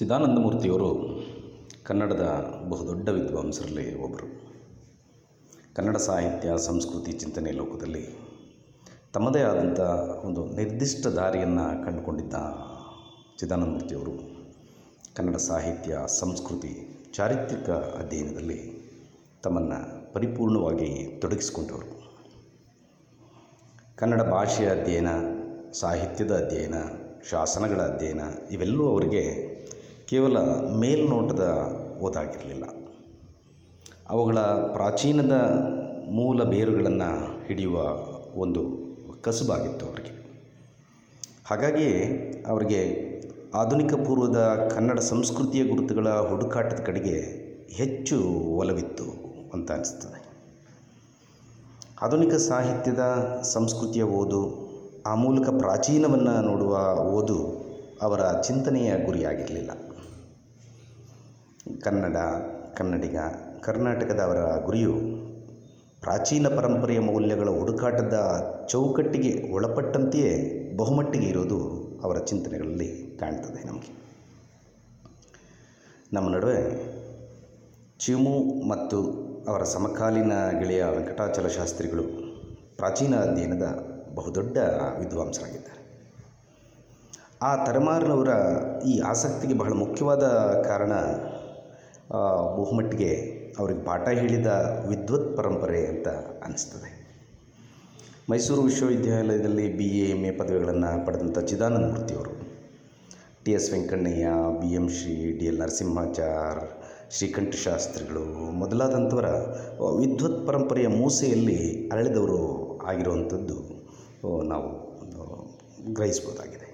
ಚಿದಾನಂದಮೂರ್ತಿಯವರು ಕನ್ನಡದ ಬಹುದೊಡ್ಡ ವಿದ್ವಾಂಸರಲ್ಲಿ ಒಬ್ಬರು. ಕನ್ನಡ ಸಾಹಿತ್ಯ, ಸಂಸ್ಕೃತಿ, ಚಿಂತನೆ ಲೋಕದಲ್ಲಿ ತಮ್ಮದೇ ಆದಂಥ ಒಂದು ನಿರ್ದಿಷ್ಟ ದಾರಿಯನ್ನು ಕಂಡುಕೊಂಡಿದ್ದ ಚಿದಾನಂದಮೂರ್ತಿಯವರು ಕನ್ನಡ ಸಾಹಿತ್ಯ, ಸಂಸ್ಕೃತಿ, ಚಾರಿತ್ರಿಕ ಅಧ್ಯಯನದಲ್ಲಿ ತಮ್ಮನ್ನು ಪರಿಪೂರ್ಣವಾಗಿ ತೊಡಗಿಸಿಕೊಂಡವರು. ಕನ್ನಡ ಭಾಷೆಯ ಅಧ್ಯಯನ, ಸಾಹಿತ್ಯದ ಅಧ್ಯಯನ, ಶಾಸನಗಳ ಅಧ್ಯಯನ ಇವೆಲ್ಲವೂ ಅವರಿಗೆ ಕೇವಲ ಮೇಲ್ನೋಟದ ಓದಾಗಿರಲಿಲ್ಲ. ಅವುಗಳ ಪ್ರಾಚೀನದ ಮೂಲ ಬೇರುಗಳನ್ನು ಹಿಡಿಯುವ ಒಂದು ಕಸುಬಾಗಿತ್ತು ಅವರಿಗೆ. ಹಾಗಾಗಿಯೇ ಅವರಿಗೆ ಆಧುನಿಕ ಪೂರ್ವದ ಕನ್ನಡ ಸಂಸ್ಕೃತಿಯ ಗುರುತುಗಳ ಹುಡುಕಾಟದ ಕಡೆಗೆ ಹೆಚ್ಚು ಒಲವಿತ್ತು ಅಂತ ಅನಿಸ್ತದೆ. ಆಧುನಿಕ ಸಾಹಿತ್ಯದ ಸಂಸ್ಕೃತಿಯ ಓದು, ಆ ಮೂಲಕ ಪ್ರಾಚೀನವನ್ನು ನೋಡುವ ಓದು ಅವರ ಚಿಂತನೆಯ ಗುರಿಯಾಗಿರಲಿಲ್ಲ. ಕನ್ನಡ, ಕನ್ನಡಿಗ, ಕರ್ನಾಟಕದವರ ಗುರಿಯು ಪ್ರಾಚೀನ ಪರಂಪರೆಯ ಮೌಲ್ಯಗಳ ಹುಡುಕಾಟದ ಚೌಕಟ್ಟಿಗೆ ಒಳಪಟ್ಟಂತೆಯೇ ಬಹುಮಟ್ಟಿಗೆ ಇರೋದು ಅವರ ಚಿಂತನೆಗಳಲ್ಲಿ ಕಾಣ್ತದೆ ನಮಗೆ. ನಮ್ಮ ನಡುವೆ ಚಿಮು ಮತ್ತು ಅವರ ಸಮಕಾಲೀನ ಗೆಳೆಯ ವೆಂಕಟಾಚಲ ಶಾಸ್ತ್ರಿಗಳು ಪ್ರಾಚೀನ ಅಧ್ಯಯನದ ಬಹುದೊಡ್ಡ ವಿದ್ವಾಂಸರಾಗಿದ್ದಾರೆ. ಆ ತಲೆಮಾರಿನವರ ಈ ಆಸಕ್ತಿಗೆ ಬಹಳ ಮುಖ್ಯವಾದ ಕಾರಣ ಬಹುಮಟ್ಟಿಗೆ ಅವರಿಗೆ ಪಾಠ ಹೇಳಿದ ವಿದ್ವತ್ ಪರಂಪರೆ ಅಂತ ಅನಿಸ್ತದೆ. ಮೈಸೂರು ವಿಶ್ವವಿದ್ಯಾಲಯದಲ್ಲಿ ಬಿ ಎ ಎಂ ಎ ಪದವಿಗಳನ್ನು ಪಡೆದಂಥ Chidananda ಮೂರ್ತಿಯವರು T S Venkannayya, B M Shri, D L Narasimhachar, Srikantha ಶಾಸ್ತ್ರಿಗಳು ಮೊದಲಾದಂಥವರ ವಿದ್ವತ್ ಪರಂಪರೆಯ ಮೂಸೆಯಲ್ಲಿ ಅರಳಿದವರು ಆಗಿರುವಂಥದ್ದು ನಾವು ಗ್ರಹಿಸ್ಬೋದಾಗಿದೆ.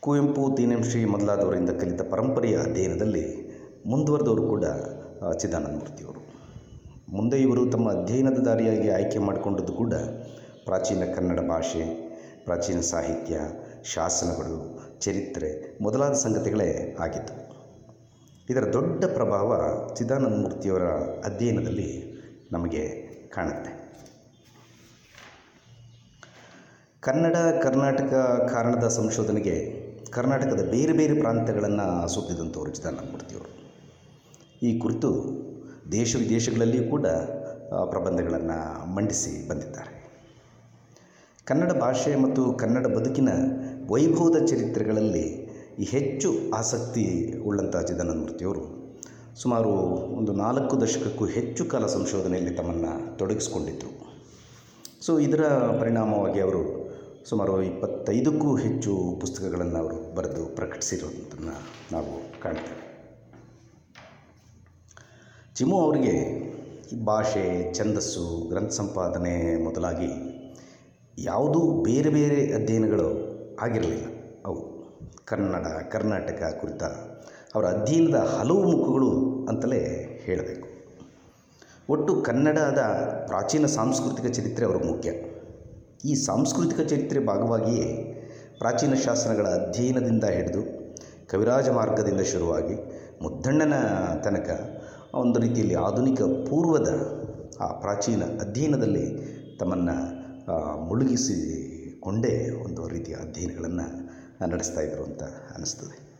ಕುವೆಂಪು, ತೀನಂಶ್ರೀ ಮೊದಲಾದವರಿಂದ ಕಲಿತ ಪರಂಪರೆಯ ಅಧ್ಯಯನದಲ್ಲಿ ಮುಂದುವರೆದವರು ಕೂಡ ಚಿದಾನಂದ ಮೂರ್ತಿಯವರು ಮುಂದೆ ಇವರು ತಮ್ಮ ಅಧ್ಯಯನದ ದಾರಿಯಾಗಿ ಆಯ್ಕೆ ಮಾಡಿಕೊಂಡದ್ದು ಕೂಡ ಪ್ರಾಚೀನ ಕನ್ನಡ ಭಾಷೆ, ಪ್ರಾಚೀನ ಸಾಹಿತ್ಯ, ಶಾಸನಗಳು, ಚರಿತ್ರೆ ಮೊದಲಾದ ಸಂಗತಿಗಳೇ ಆಗಿತ್ತು. ಇದರ ದೊಡ್ಡ ಪ್ರಭಾವ ಚಿದಾನಂದ ಮೂರ್ತಿಯವರ ಅಧ್ಯಯನದಲ್ಲಿ ನಮಗೆ ಕಾಣುತ್ತೆ. ಕನ್ನಡ, ಕರ್ನಾಟಕ ಕಾರಣದ ಸಂಶೋಧನೆಗೆ ಕರ್ನಾಟಕದ ಬೇರೆ ಬೇರೆ ಪ್ರಾಂತ್ಯಗಳನ್ನು ಸುತ್ತಿದಂಥವರು ಚಿದಾನಂದ ಮೂರ್ತಿಯವರು ಈ ಕುರಿತು ದೇಶ ವಿದೇಶಗಳಲ್ಲಿಯೂ ಕೂಡ ಪ್ರಬಂಧಗಳನ್ನು ಮಂಡಿಸಿ ಬಂದಿದ್ದಾರೆ. ಕನ್ನಡ ಭಾಷೆ ಮತ್ತು ಕನ್ನಡ ಬದುಕಿನ ವೈಭವದ ಚರಿತ್ರೆಗಳಲ್ಲಿ ಹೆಚ್ಚು ಆಸಕ್ತಿ ಉಳ್ಳಂಥ ಚಿದಾನಂದ ಮೂರ್ತಿಯವರು ಸುಮಾರು ಒಂದು ನಾಲ್ಕು ದಶಕಕ್ಕೂ ಹೆಚ್ಚು ಕಾಲ ಸಂಶೋಧನೆಯಲ್ಲಿ ತಮ್ಮನ್ನು ತೊಡಗಿಸಿಕೊಂಡಿದ್ದರು ಸೊ, ಇದರ ಪರಿಣಾಮವಾಗಿ ಅವರು ಸುಮಾರು ಇಪ್ಪತ್ತೈದಕ್ಕೂ ಹೆಚ್ಚು ಪುಸ್ತಕಗಳನ್ನು ಅವರು ಬರೆದು ಪ್ರಕಟಿಸಿರೋದನ್ನು ನಾವು ಕಾಣ್ತೇವೆ. ಚಿಮು ಅವರಿಗೆ ಭಾಷೆ, ಛಂದಸ್ಸು, ಗ್ರಂಥ ಸಂಪಾದನೆ ಮೊದಲಾಗಿ ಯಾವುದೂ ಬೇರೆ ಬೇರೆ ಅಧ್ಯಯನಗಳು ಆಗಿರಲಿಲ್ಲ. ಅವು ಕನ್ನಡ, ಕರ್ನಾಟಕ ಕುರಿತ ಅವರ ಅಧ್ಯಯನದ ಹಲವು ಮುಖಗಳು ಅಂತಲೇ ಹೇಳಬೇಕು. ಒಟ್ಟು ಕನ್ನಡದ ಪ್ರಾಚೀನ ಸಾಂಸ್ಕೃತಿಕ ಚರಿತ್ರೆ ಅವರು ಮುಖ್ಯ. ಈ ಸಾಂಸ್ಕೃತಿಕ ಚರಿತ್ರೆ ಭಾಗವಾಗಿಯೇ ಪ್ರಾಚೀನ ಶಾಸನಗಳ ಅಧ್ಯಯನದಿಂದ ಹಿಡಿದು ಕವಿರಾಜ ಮಾರ್ಗದಿಂದ ಶುರುವಾಗಿ ಮುದ್ದಣ್ಣನ ತನಕ ಒಂದು ರೀತಿಯಲ್ಲಿ ಆಧುನಿಕ ಪೂರ್ವದ, ಆ ಪ್ರಾಚೀನ ಅಧ್ಯಯನದಲ್ಲಿ ತಮ್ಮನ್ನು ಮುಳುಗಿಸಿಕೊಂಡೇ ಒಂದು ರೀತಿಯ ಅಧ್ಯಯನಗಳನ್ನು ನಡೆಸ್ತಾ ಇದ್ದರು ಅಂತ ಅನ್ನಿಸ್ತದೆ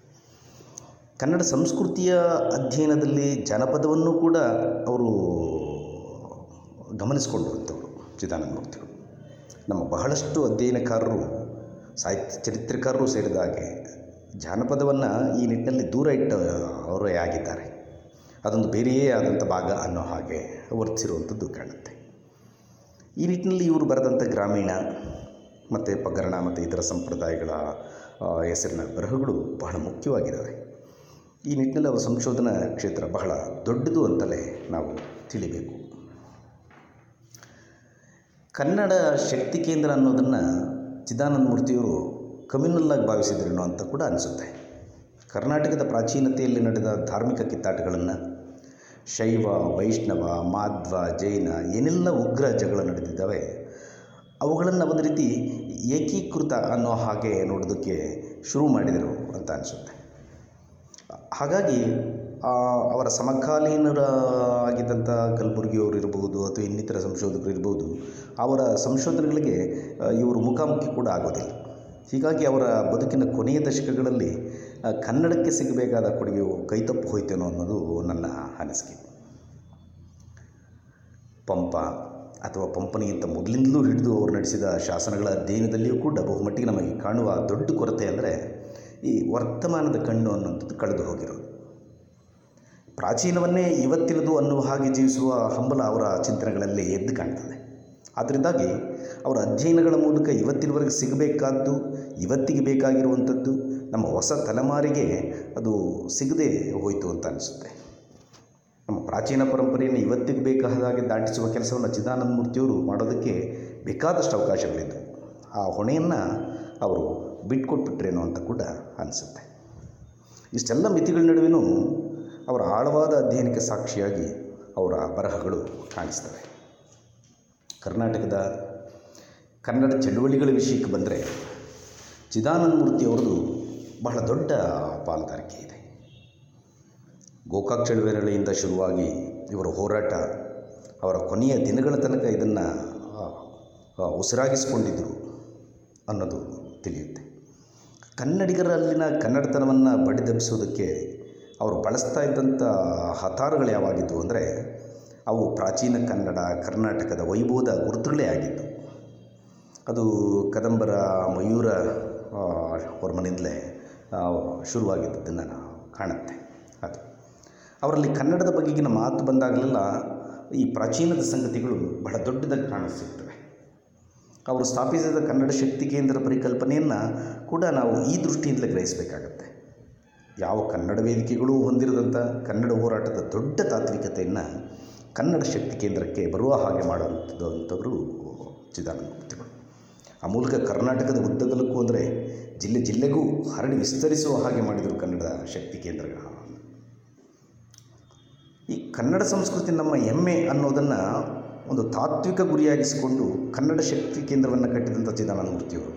ಕನ್ನಡ ಸಂಸ್ಕೃತಿಯ ಅಧ್ಯಯನದಲ್ಲಿ ಜನಪದವನ್ನು ಕೂಡ ಅವರು ಗಮನಿಸಿಕೊಂಡಂಥವ್ರು ಚಿದಾನಂದ ಮೂರ್ತಿಗಳು ನಮ್ಮ ಬಹಳಷ್ಟು ಅಧ್ಯಯನಕಾರರು, ಸಾಹಿತ್ಯ ಚರಿತ್ರೆಕಾರರು ಸೇರಿದ ಹಾಗೆ ಜಾನಪದವನ್ನು ಈ ನಿಟ್ಟಿನಲ್ಲಿ ದೂರ ಇಟ್ಟ ಅವರೇ ಆಗಿದ್ದಾರೆ. ಅದೊಂದು ಬೇರೆಯೇ ಆದಂಥ ಭಾಗ ಅನ್ನೋ ಹಾಗೆ ವರ್ತಿಸಿರುವಂಥದ್ದು ಕಾಣುತ್ತೆ. ಈ ನಿಟ್ಟಿನಲ್ಲಿ ಇವರು ಬರೆದಂಥ ಗ್ರಾಮೀಣ ಮತ್ತು ಪಗರಣ ಮತ್ತು ಇತರ ಸಂಪ್ರದಾಯಗಳ ಹೆಸರಿನ ಬರಹಗಳು ಬಹಳ ಮುಖ್ಯವಾಗಿದ್ದಾವೆ. ಈ ನಿಟ್ಟಿನಲ್ಲಿ ಅವರ ಸಂಶೋಧನಾ ಕ್ಷೇತ್ರ ಬಹಳ ದೊಡ್ಡದು ಅಂತಲೇ ನಾವು ತಿಳಿಬೇಕು. ಕನ್ನಡ ಶಕ್ತಿ ಕೇಂದ್ರ ಅನ್ನೋದನ್ನು ಚಿದಾನಂದ ಮೂರ್ತಿಯವರು ಕಮ್ಯುನಲ್ಲಾಗಿ ಭಾವಿಸಿದ್ರೇನೋ ಅಂತ ಕೂಡ ಅನಿಸುತ್ತೆ. ಕರ್ನಾಟಕದ ಪ್ರಾಚೀನತೆಯಲ್ಲಿ ನಡೆದ ಧಾರ್ಮಿಕ ಕಿತ್ತಾಟಗಳನ್ನು ಶೈವ, ವೈಷ್ಣವ, ಮಾಧ್ವ, ಜೈನ ಏನೆಲ್ಲ ಉಗ್ರ ಜಗಳ ನಡೆದಿದ್ದಾವೆ, ಅವುಗಳನ್ನು ಒಂದು ರೀತಿ ಏಕೀಕೃತ ಅನ್ನೋ ಹಾಗೆ ನೋಡೋದಕ್ಕೆ ಶುರು ಮಾಡಿದರು ಅಂತ ಅನಿಸುತ್ತೆ. ಹಾಗಾಗಿ ಅವರ ಸಮಕಾಲೀನರ ಆಗಿದ್ದಂಥ ಕಲಬುರಗಿಯವರು ಇರ್ಬೋದು ಅಥವಾ ಇನ್ನಿತರ ಸಂಶೋಧಕರು ಇರ್ಬೋದು, ಅವರ ಸಂಶೋಧನೆಗಳಿಗೆ ಇವರು ಮುಖಾಮುಖಿ ಕೂಡ ಆಗೋದಿಲ್ಲ. ಹೀಗಾಗಿ ಅವರ ಬದುಕಿನ ಕೊನೆಯ ದಶಕಗಳಲ್ಲಿ ಕನ್ನಡಕ್ಕೆ ಸಿಗಬೇಕಾದ ಕೊಡುಗೆಯು ಕೈತಪ್ಪು ಹೋಯ್ತೇನೋ ಅನ್ನೋದು ನನ್ನ ಅನಿಸಿಕೆ. ಪಂಪ ಅಥವಾ ಪಂಪನಿಗಿಂತ ಮೊದಲಿಂದಲೂ ಹಿಡಿದು ಅವರು ನಡೆಸಿದ ಶಾಸನಗಳ ಅಧ್ಯಯನದಲ್ಲಿಯೂ ಕೂಡ ಬಹುಮಟ್ಟಿಗೆ ನಮಗೆ ಕಾಣುವ ದೊಡ್ಡ ಕೊರತೆ ಅಂದರೆ, ಈ ವರ್ತಮಾನದ ಕಣ್ಣು ಅನ್ನುವಂಥದ್ದು ಕಳೆದು ಹೋಗಿರೋದು. ಪ್ರಾಚೀನವನ್ನೇ ಇವತ್ತಿನದು ಅನ್ನುವ ಹಾಗೆ ಜೀವಿಸುವ ಹಂಬಲ ಅವರ ಚಿಂತನೆಗಳಲ್ಲಿ ಎದ್ದು ಕಾಣ್ತದೆ. ಅದರಿಂದಾಗಿ ಅವರ ಅಧ್ಯಯನಗಳ ಮೂಲಕ ಇವತ್ತಿನವರೆಗೆ ಸಿಗಬೇಕಾದ್ದು, ಇವತ್ತಿಗೆ ಬೇಕಾಗಿರುವಂಥದ್ದು, ನಮ್ಮ ಹೊಸ ತಲೆಮಾರಿಗೆ ಅದು ಸಿಗದೆ ಹೋಯಿತು ಅಂತ ಅನಿಸುತ್ತೆ. ನಮ್ಮ ಪ್ರಾಚೀನ ಪರಂಪರೆಯನ್ನು ಇವತ್ತಿಗೆ ಬೇಕಾದ ಹಾಗೆ ದಾಟಿಸುವ ಕೆಲಸವನ್ನು ಚಿದಾನಂದ ಮೂರ್ತಿಯವರು ಮಾಡೋದಕ್ಕೆ ಬೇಕಾದಷ್ಟು ಅವಕಾಶಗಳಿದ್ದವು. ಆ ಹೊಣೆಯನ್ನು ಅವರು ಬಿಟ್ಕೊಟ್ಬಿಟ್ರೇನೋ ಅಂತ ಕೂಡ ಅನಿಸುತ್ತೆ. ಇಷ್ಟೆಲ್ಲ ಮಿತಿಗಳ ನಡುವೆನೂ ಅವರ ಆಳವಾದ ಅಧ್ಯಯನಕ್ಕೆ ಸಾಕ್ಷಿಯಾಗಿ ಅವರ ಬರಹಗಳು ಕಾಣಿಸ್ತವೆ. ಕರ್ನಾಟಕದ ಕನ್ನಡ ಚಳುವಳಿಗಳ ವಿಷಯಕ್ಕೆ ಬಂದರೆ ಚಿದಾನಂದ ಮೂರ್ತಿಯವರದು ಬಹಳ ದೊಡ್ಡ ಪಾಲುದಾರಿಕೆ ಇದೆ. ಗೋಕಾಕ್ ಚಳುವಳಿಯಿಂದ ಶುರುವಾಗಿ ಇವರ ಹೋರಾಟ ಅವರ ಕೊನೆಯ ದಿನಗಳ ತನಕ ಇದನ್ನು ಉಸಿರಾಗಿಸಿಕೊಂಡಿದ್ದರು ಅನ್ನೋದು ತಿಳಿಯುತ್ತೆ. ಕನ್ನಡಿಗರಲ್ಲಿನ ಕನ್ನಡತನವನ್ನು ಬಡಿದೆಬ್ಬಿಸೋದಕ್ಕೆ ಅವರು ಬಳಸ್ತಾ ಇದ್ದಂಥ ಹತಾರುಗಳು ಯಾವಾಗಿದ್ದವು ಅಂದರೆ ಅವು ಪ್ರಾಚೀನ ಕನ್ನಡ, ಕರ್ನಾಟಕದ ವೈಭವದ ಗುರುತುಗಳೇ ಆಗಿದ್ದು ಅದು ಕದಂಬರ ಮಯೂರ ವರ್ಮನಿಂದಲೇ ಶುರುವಾಗಿದ್ದದ್ದನ್ನು ನಾವು ಕಾಣುತ್ತೆ ಅದು. ಅವರಲ್ಲಿ ಕನ್ನಡದ ಬಗೆಗಿನ ಮಾತು ಬಂದಾಗಲೆಲ್ಲ ಈ ಪ್ರಾಚೀನದ ಸಂಗತಿಗಳು ಬಹಳ ದೊಡ್ಡದಾಗಿ ಕಾಣಿಸ್ತಿರ್ತವೆ. ಅವರು ಸ್ಥಾಪಿಸಿದ ಕನ್ನಡ ಶಕ್ತಿ ಕೇಂದ್ರ ಪರಿಕಲ್ಪನೆಯನ್ನು ಕೂಡ ನಾವು ಈ ದೃಷ್ಟಿಯಿಂದಲೇ ಗ್ರಹಿಸಬೇಕಾಗತ್ತೆ. ಯಾವ ಕನ್ನಡ ವೇದಿಕೆಗಳು ಹೊಂದಿರದಂಥ ಕನ್ನಡ ಹೋರಾಟದ ದೊಡ್ಡ ತಾತ್ವಿಕತೆಯನ್ನು ಕನ್ನಡ ಶಕ್ತಿ ಕೇಂದ್ರಕ್ಕೆ ಬರುವ ಹಾಗೆ ಮಾಡುವಂಥದ್ದು ಅಂಥವರು ಚಿದಾನಂದ ಆ ಮೂಲಕ ಕರ್ನಾಟಕದ ಉದ್ದಗಲಕ್ಕೂ ಅಂದರೆ ಜಿಲ್ಲೆ ಜಿಲ್ಲೆಗೂ ಹರಡಿ ವಿಸ್ತರಿಸುವ ಹಾಗೆ ಮಾಡಿದರು ಕನ್ನಡ ಶಕ್ತಿ ಕೇಂದ್ರಗಳನ್ನು ಈ ಕನ್ನಡ ಸಂಸ್ಕೃತಿ ನಮ್ಮ ಹೆಮ್ಮೆ ಅನ್ನೋದನ್ನು ಒಂದು ತಾತ್ವಿಕ ಗುರಿಯಾಗಿಸಿಕೊಂಡು ಕನ್ನಡ ಶಕ್ತಿ ಕೇಂದ್ರವನ್ನು ಕಟ್ಟಿದಂಥ ಚಿದಾನಂದಮೂರ್ತಿಯವರು.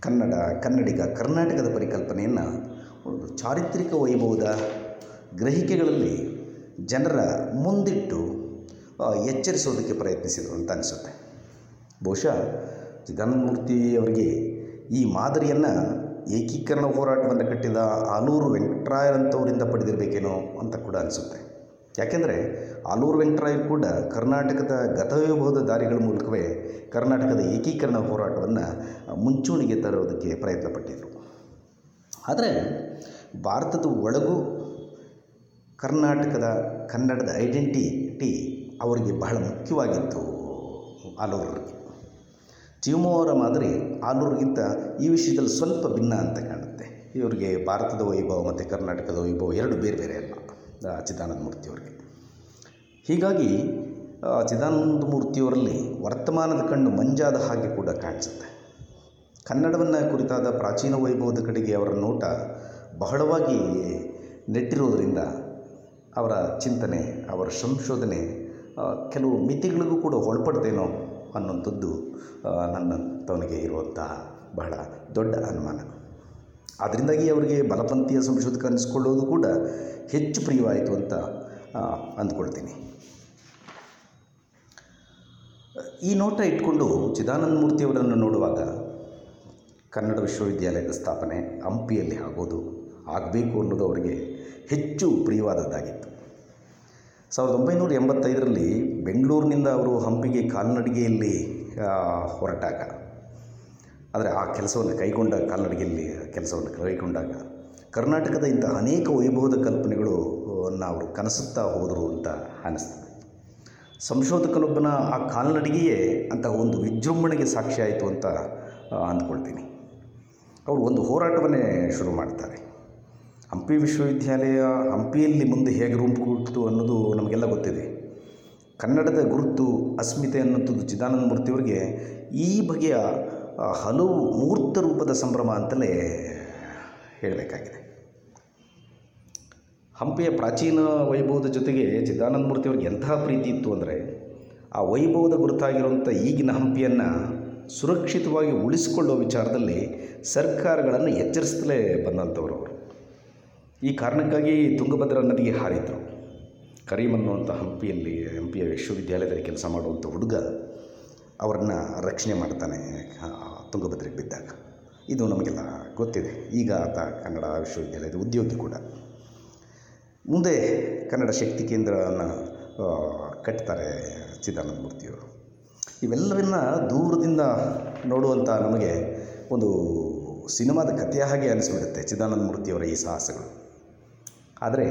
ಕನ್ನಡ, ಕನ್ನಡಿಗ, ಕರ್ನಾಟಕದ ಪರಿಕಲ್ಪನೆಯನ್ನು ಒಂದು ಚಾರಿತ್ರಿಕ ವೈಭವದ ಗ್ರಹಿಕೆಗಳಲ್ಲಿ ಜನರ ಮುಂದಿಟ್ಟು ಎಚ್ಚರಿಸೋದಕ್ಕೆ ಪ್ರಯತ್ನಿಸಿದರು ಅಂತ ಅನಿಸುತ್ತೆ. ಬಹುಶಃ ಚಿದಾನಂದ ಮೂರ್ತಿ ಅವರಿಗೆ ಈ ಮಾದರಿಯನ್ನು ಏಕೀಕರಣ ಹೋರಾಟವನ್ನು ಕಟ್ಟಿದ ಆಲೂರು ವೆಂಕಟರಾಯರಂಥವರಿಂದ ಪಡೆದಿರಬೇಕೇನೋ ಅಂತ ಕೂಡ ಅನಿಸುತ್ತೆ. ಯಾಕೆಂದರೆ ಆಲೂರು ವೆಂಕಟರಾಯರು ಕೂಡ ಕರ್ನಾಟಕದ ಗತವೈಭವದ ದಾರಿಗಳ ಮೂಲಕವೇ ಕರ್ನಾಟಕದ ಏಕೀಕರಣ ಹೋರಾಟವನ್ನು ಮುಂಚೂಣಿಗೆ ತರೋದಕ್ಕೆ ಪ್ರಯತ್ನ ಪಟ್ಟಿದ್ದರು ಆದರೆ ಭಾರತದ ಒಳಗೂ ಕರ್ನಾಟಕದ ಕನ್ನಡದ ಐಡೆಂಟಿಟಿ ಅವರಿಗೆ ಬಹಳ ಮುಖ್ಯವಾಗಿತ್ತು ಆಲೂರಿಗೆ ಚಿಮ್ಮವರ ಮಾದರಿ ಆಲೂರಿಗಿಂತ ಈ ವಿಷಯದಲ್ಲಿ ಸ್ವಲ್ಪ ಭಿನ್ನ ಅಂತ ಕಾಣುತ್ತೆ. ಇವರಿಗೆ ಭಾರತದ ವೈಭವ ಮತ್ತು ಕರ್ನಾಟಕದ ವೈಭವ ಎರಡು ಬೇರೆ ಬೇರೆ ಅಲ್ಲ ಚಿದಾನಂದ ಮೂರ್ತಿಯವರಿಗೆ ಹೀಗಾಗಿ ಚಿದಾನಂದ ಮೂರ್ತಿಯವರಲ್ಲಿ ವರ್ತಮಾನದ ಕಣ್ಣು ಮಂಜಾದ ಹಾಗೆ ಕೂಡ ಕಾಣಿಸುತ್ತೆ. ಕನ್ನಡವನ್ನು ಕುರಿತಾದ ಪ್ರಾಚೀನ ವೈಭವದ ಕಡೆಗೆ ಅವರ ನೋಟ ಬಹಳವಾಗಿ ನೆಟ್ಟಿರೋದರಿಂದ ಅವರ ಚಿಂತನೆ, ಅವರ ಸಂಶೋಧನೆ ಕೆಲವು ಮಿತಿಗಳಿಗೂ ಕೂಡ ಒಳಪಡ್ತೇನೋ ಅನ್ನುವಂಥದ್ದು ನನ್ನ ತವನಿಗೆ ಇರುವಂತಹ ಬಹಳ ದೊಡ್ಡ ಅನುಮಾನ. ಅದರಿಂದಾಗಿ ಅವರಿಗೆ ಬಲಪಂಥೀಯ ಸಂಶೋಧಕ ಅನ್ನಿಸ್ಕೊಳ್ಳೋದು ಕೂಡ ಹೆಚ್ಚು ಪ್ರಿಯವಾಯಿತು ಅಂತ ಅಂದ್ಕೊಳ್ತೀನಿ. ಈ ನೋಟ ಇಟ್ಕೊಂಡು ಚಿದಾನಂದ ಮೂರ್ತಿಯವರನ್ನು ನೋಡುವಾಗ ಕನ್ನಡ ವಿಶ್ವವಿದ್ಯಾಲಯದ ಸ್ಥಾಪನೆ ಹಂಪಿಯಲ್ಲಿ ಆಗೋದು ಆಗಬೇಕು ಅನ್ನೋದು ಅವರಿಗೆ ಹೆಚ್ಚು ಪ್ರಿಯವಾದದ್ದಾಗಿತ್ತು. ಸಾವಿರದ ಒಂಬೈನೂರ ಎಂಬತ್ತೈದರಲ್ಲಿ ಬೆಂಗಳೂರಿನಿಂದ ಅವರು ಹಂಪಿಗೆ ಕಾಲ್ನಡಿಗೆಯಲ್ಲಿ ಹೊರಟಾಗ. ಆದರೆ ಆ ಕೆಲಸವನ್ನು ಕೈಗೊಂಡ ಕಾಲ್ನಡಿಗೆಯಲ್ಲಿ ಕೆಲಸವನ್ನು ಕೈಗೊಂಡಾಗ ಕರ್ನಾಟಕದ ಇಂಥ ಅನೇಕ ವೈಭವದ ಕಲ್ಪನೆಗಳು ಅವರು ಕನಸುತ್ತಾ ಹೋದರು ಅಂತ ಅನ್ನಿಸ್ತದೆ. ಸಂಶೋಧಕನೊಬ್ಬನ ಆ ಕಾಲ್ನಡಿಗೆಯೇ ಅಂತಹ ಒಂದು ವಿಜೃಂಭಣೆಗೆ ಸಾಕ್ಷಿ ಆಯಿತು ಅಂತ ಅಂದ್ಕೊಳ್ತೀನಿ. ಅವರು ಒಂದು ಹೋರಾಟವನ್ನೇ ಶುರು ಮಾಡ್ತಾರೆ. ಹಂಪಿ ವಿಶ್ವವಿದ್ಯಾಲಯ ಹಂಪಿಯಲ್ಲಿ ಮುಂದೆ ಹೇಗೆ ರೂಪುಗೊಳ್ತು ಅನ್ನೋದು ನಮಗೆಲ್ಲ ಗೊತ್ತಿದೆ. ಕನ್ನಡದ ಗುರುತು, ಅಸ್ಮಿತೆ ಅನ್ನೋಂಥದ್ದು ಚಿದಾನಂದ ಮೂರ್ತಿಯವರಿಗೆ ಈ ಬಗೆಯ ಹಲವು ಮೂರ್ತ ರೂಪದ ಸಂಭ್ರಮ ಅಂತಲೇ ಹೇಳಬೇಕಾಗಿದೆ. ಹಂಪಿಯ ಪ್ರಾಚೀನ ವೈಭವದ ಜೊತೆಗೆ ಚಿದಾನಂದ ಮೂರ್ತಿಯವ್ರಿಗೆ ಎಂತಹ ಪ್ರೀತಿ ಇತ್ತು ಅಂದರೆ, ಆ ವೈಭವದ ಗುರುತಾಗಿರುವಂಥ ಈಗಿನ ಹಂಪಿಯನ್ನು ಸುರಕ್ಷಿತವಾಗಿ ಉಳಿಸಿಕೊಳ್ಳುವ ವಿಚಾರದಲ್ಲಿ ಸರ್ಕಾರಗಳನ್ನು ಎಚ್ಚರಿಸಲೇ ಬಂದಂಥವ್ರು ಅವರು. ಈ ಕಾರಣಕ್ಕಾಗಿ ತುಂಗಭದ್ರಾ ನದಿಗೆ ಹಾರಿದರು. ಕರೀಮ್ ಅನ್ನುವಂಥ ಹಂಪಿಯಲ್ಲಿ, ಹಂಪಿಯ ವಿಶ್ವವಿದ್ಯಾಲಯದಲ್ಲಿ ಕೆಲಸ ಮಾಡುವಂಥ ಹುಡುಗ ಅವರನ್ನು ರಕ್ಷಣೆ ಮಾಡ್ತಾನೆ ತುಂಗಭದ್ರೆಗೆ ಬಿದ್ದಾಗ. ಇದು ನಮಗೆಲ್ಲ ಗೊತ್ತಿದೆ. ಈಗ ಆತ ಕನ್ನಡ ವಿಶ್ವವಿದ್ಯಾಲಯದ ಉದ್ಯೋಗಿ ಕೂಡ. ಮುಂದೆ ಕನ್ನಡ ಶಕ್ತಿ ಕೇಂದ್ರವನ್ನು ಕಟ್ತಾರೆ ಚಿದಾನಂದ ಮೂರ್ತಿಯವರು. ಇವೆಲ್ಲವನ್ನ ದೂರದಿಂದ ನೋಡುವಂಥ ನಮಗೆ ಒಂದು ಸಿನಿಮಾದ ಕಥೆಯ ಹಾಗೆ ಅನಿಸ್ಬಿಡುತ್ತೆ ಚಿದಾನಂದ ಮೂರ್ತಿಯವರ ಈ ಸಾಹಸಗಳು. ಆದರೆ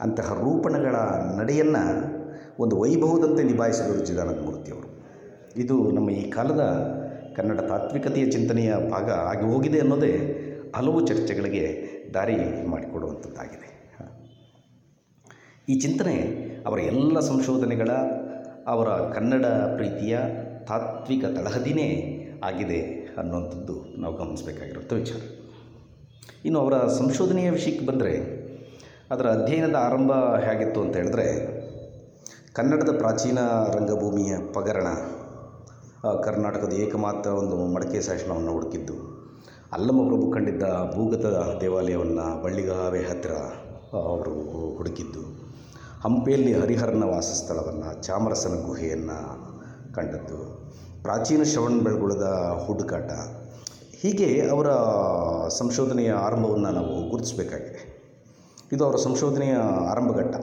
ಅಂತಹ ರೂಪಣಗಳ ನಡೆಯನ್ನು ಒಂದು ವೈಭವದಂತೆ ನಿಭಾಯಿಸಿದರು ಚಿದಾನಂದ ಮೂರ್ತಿಯವರು ಇದು ನಮ್ಮ ಈ ಕಾಲದ ಕನ್ನಡ ತಾತ್ವಿಕತೆಯ ಚಿಂತನೆಯ ಭಾಗ ಆಗಿ ಹೋಗಿದೆ ಅನ್ನೋದೇ ಹಲವು ಚರ್ಚೆಗಳಿಗೆ ದಾರಿ ಮಾಡಿಕೊಡುವಂಥದ್ದಾಗಿದೆ. ಈ ಚಿಂತನೆ ಅವರ ಎಲ್ಲ ಸಂಶೋಧನೆಗಳ, ಅವರ ಕನ್ನಡ ಪ್ರೀತಿಯ ತಾತ್ವಿಕ ತಳಹದಿನೇ ಆಗಿದೆ ಅನ್ನುವಂಥದ್ದು ನಾವು ಗಮನಿಸಬೇಕಾಗಿರುವಂಥ ವಿಚಾರ. ಇನ್ನು ಅವರ ಸಂಶೋಧನೆಯ ವಿಷಯಕ್ಕೆ ಬಂದರೆ ಅದರ ಅಧ್ಯಯನದ ಆರಂಭ ಹೇಗಿತ್ತು ಅಂತ ಹೇಳಿದ್ರೆ, ಕನ್ನಡದ ಪ್ರಾಚೀನ ರಂಗಭೂಮಿಯ ಪಗರಣ ಕರ್ನಾಟಕದ ಏಕಮಾತ್ರ ಒಂದು ಮಡಕೆ ಶಾಸನವನ್ನು ಹುಡುಕಿದ್ದು. ಅಲ್ಲಮಪ್ರಭು ಕಂಡಿದ್ದ ಭೂಗತ ದೇವಾಲಯವನ್ನು ಬಳ್ಳಿಗಾವೆ ಹತ್ತಿರ ಅವರು ಹುಡುಕಿದ್ದು. ಹಂಪಿಯಲ್ಲಿ ಹರಿಹರನ ವಾಸಸ್ಥಳವನ್ನು, ಚಾಮರಸನ ಗುಹೆಯನ್ನು ಕಂಡದ್ದು. ಪ್ರಾಚೀನ ಶ್ರವಣ ಬೆಳಗುಳದ ಹುಡುಕಾಟ. ಹೀಗೆ ಅವರ ಸಂಶೋಧನೆಯ ಆರಂಭವನ್ನು ನಾವು ಗುರುತಿಸಬೇಕಾಗಿದೆ. ಇದು ಅವರ ಸಂಶೋಧನೆಯ ಆರಂಭಘಟ್ಟ.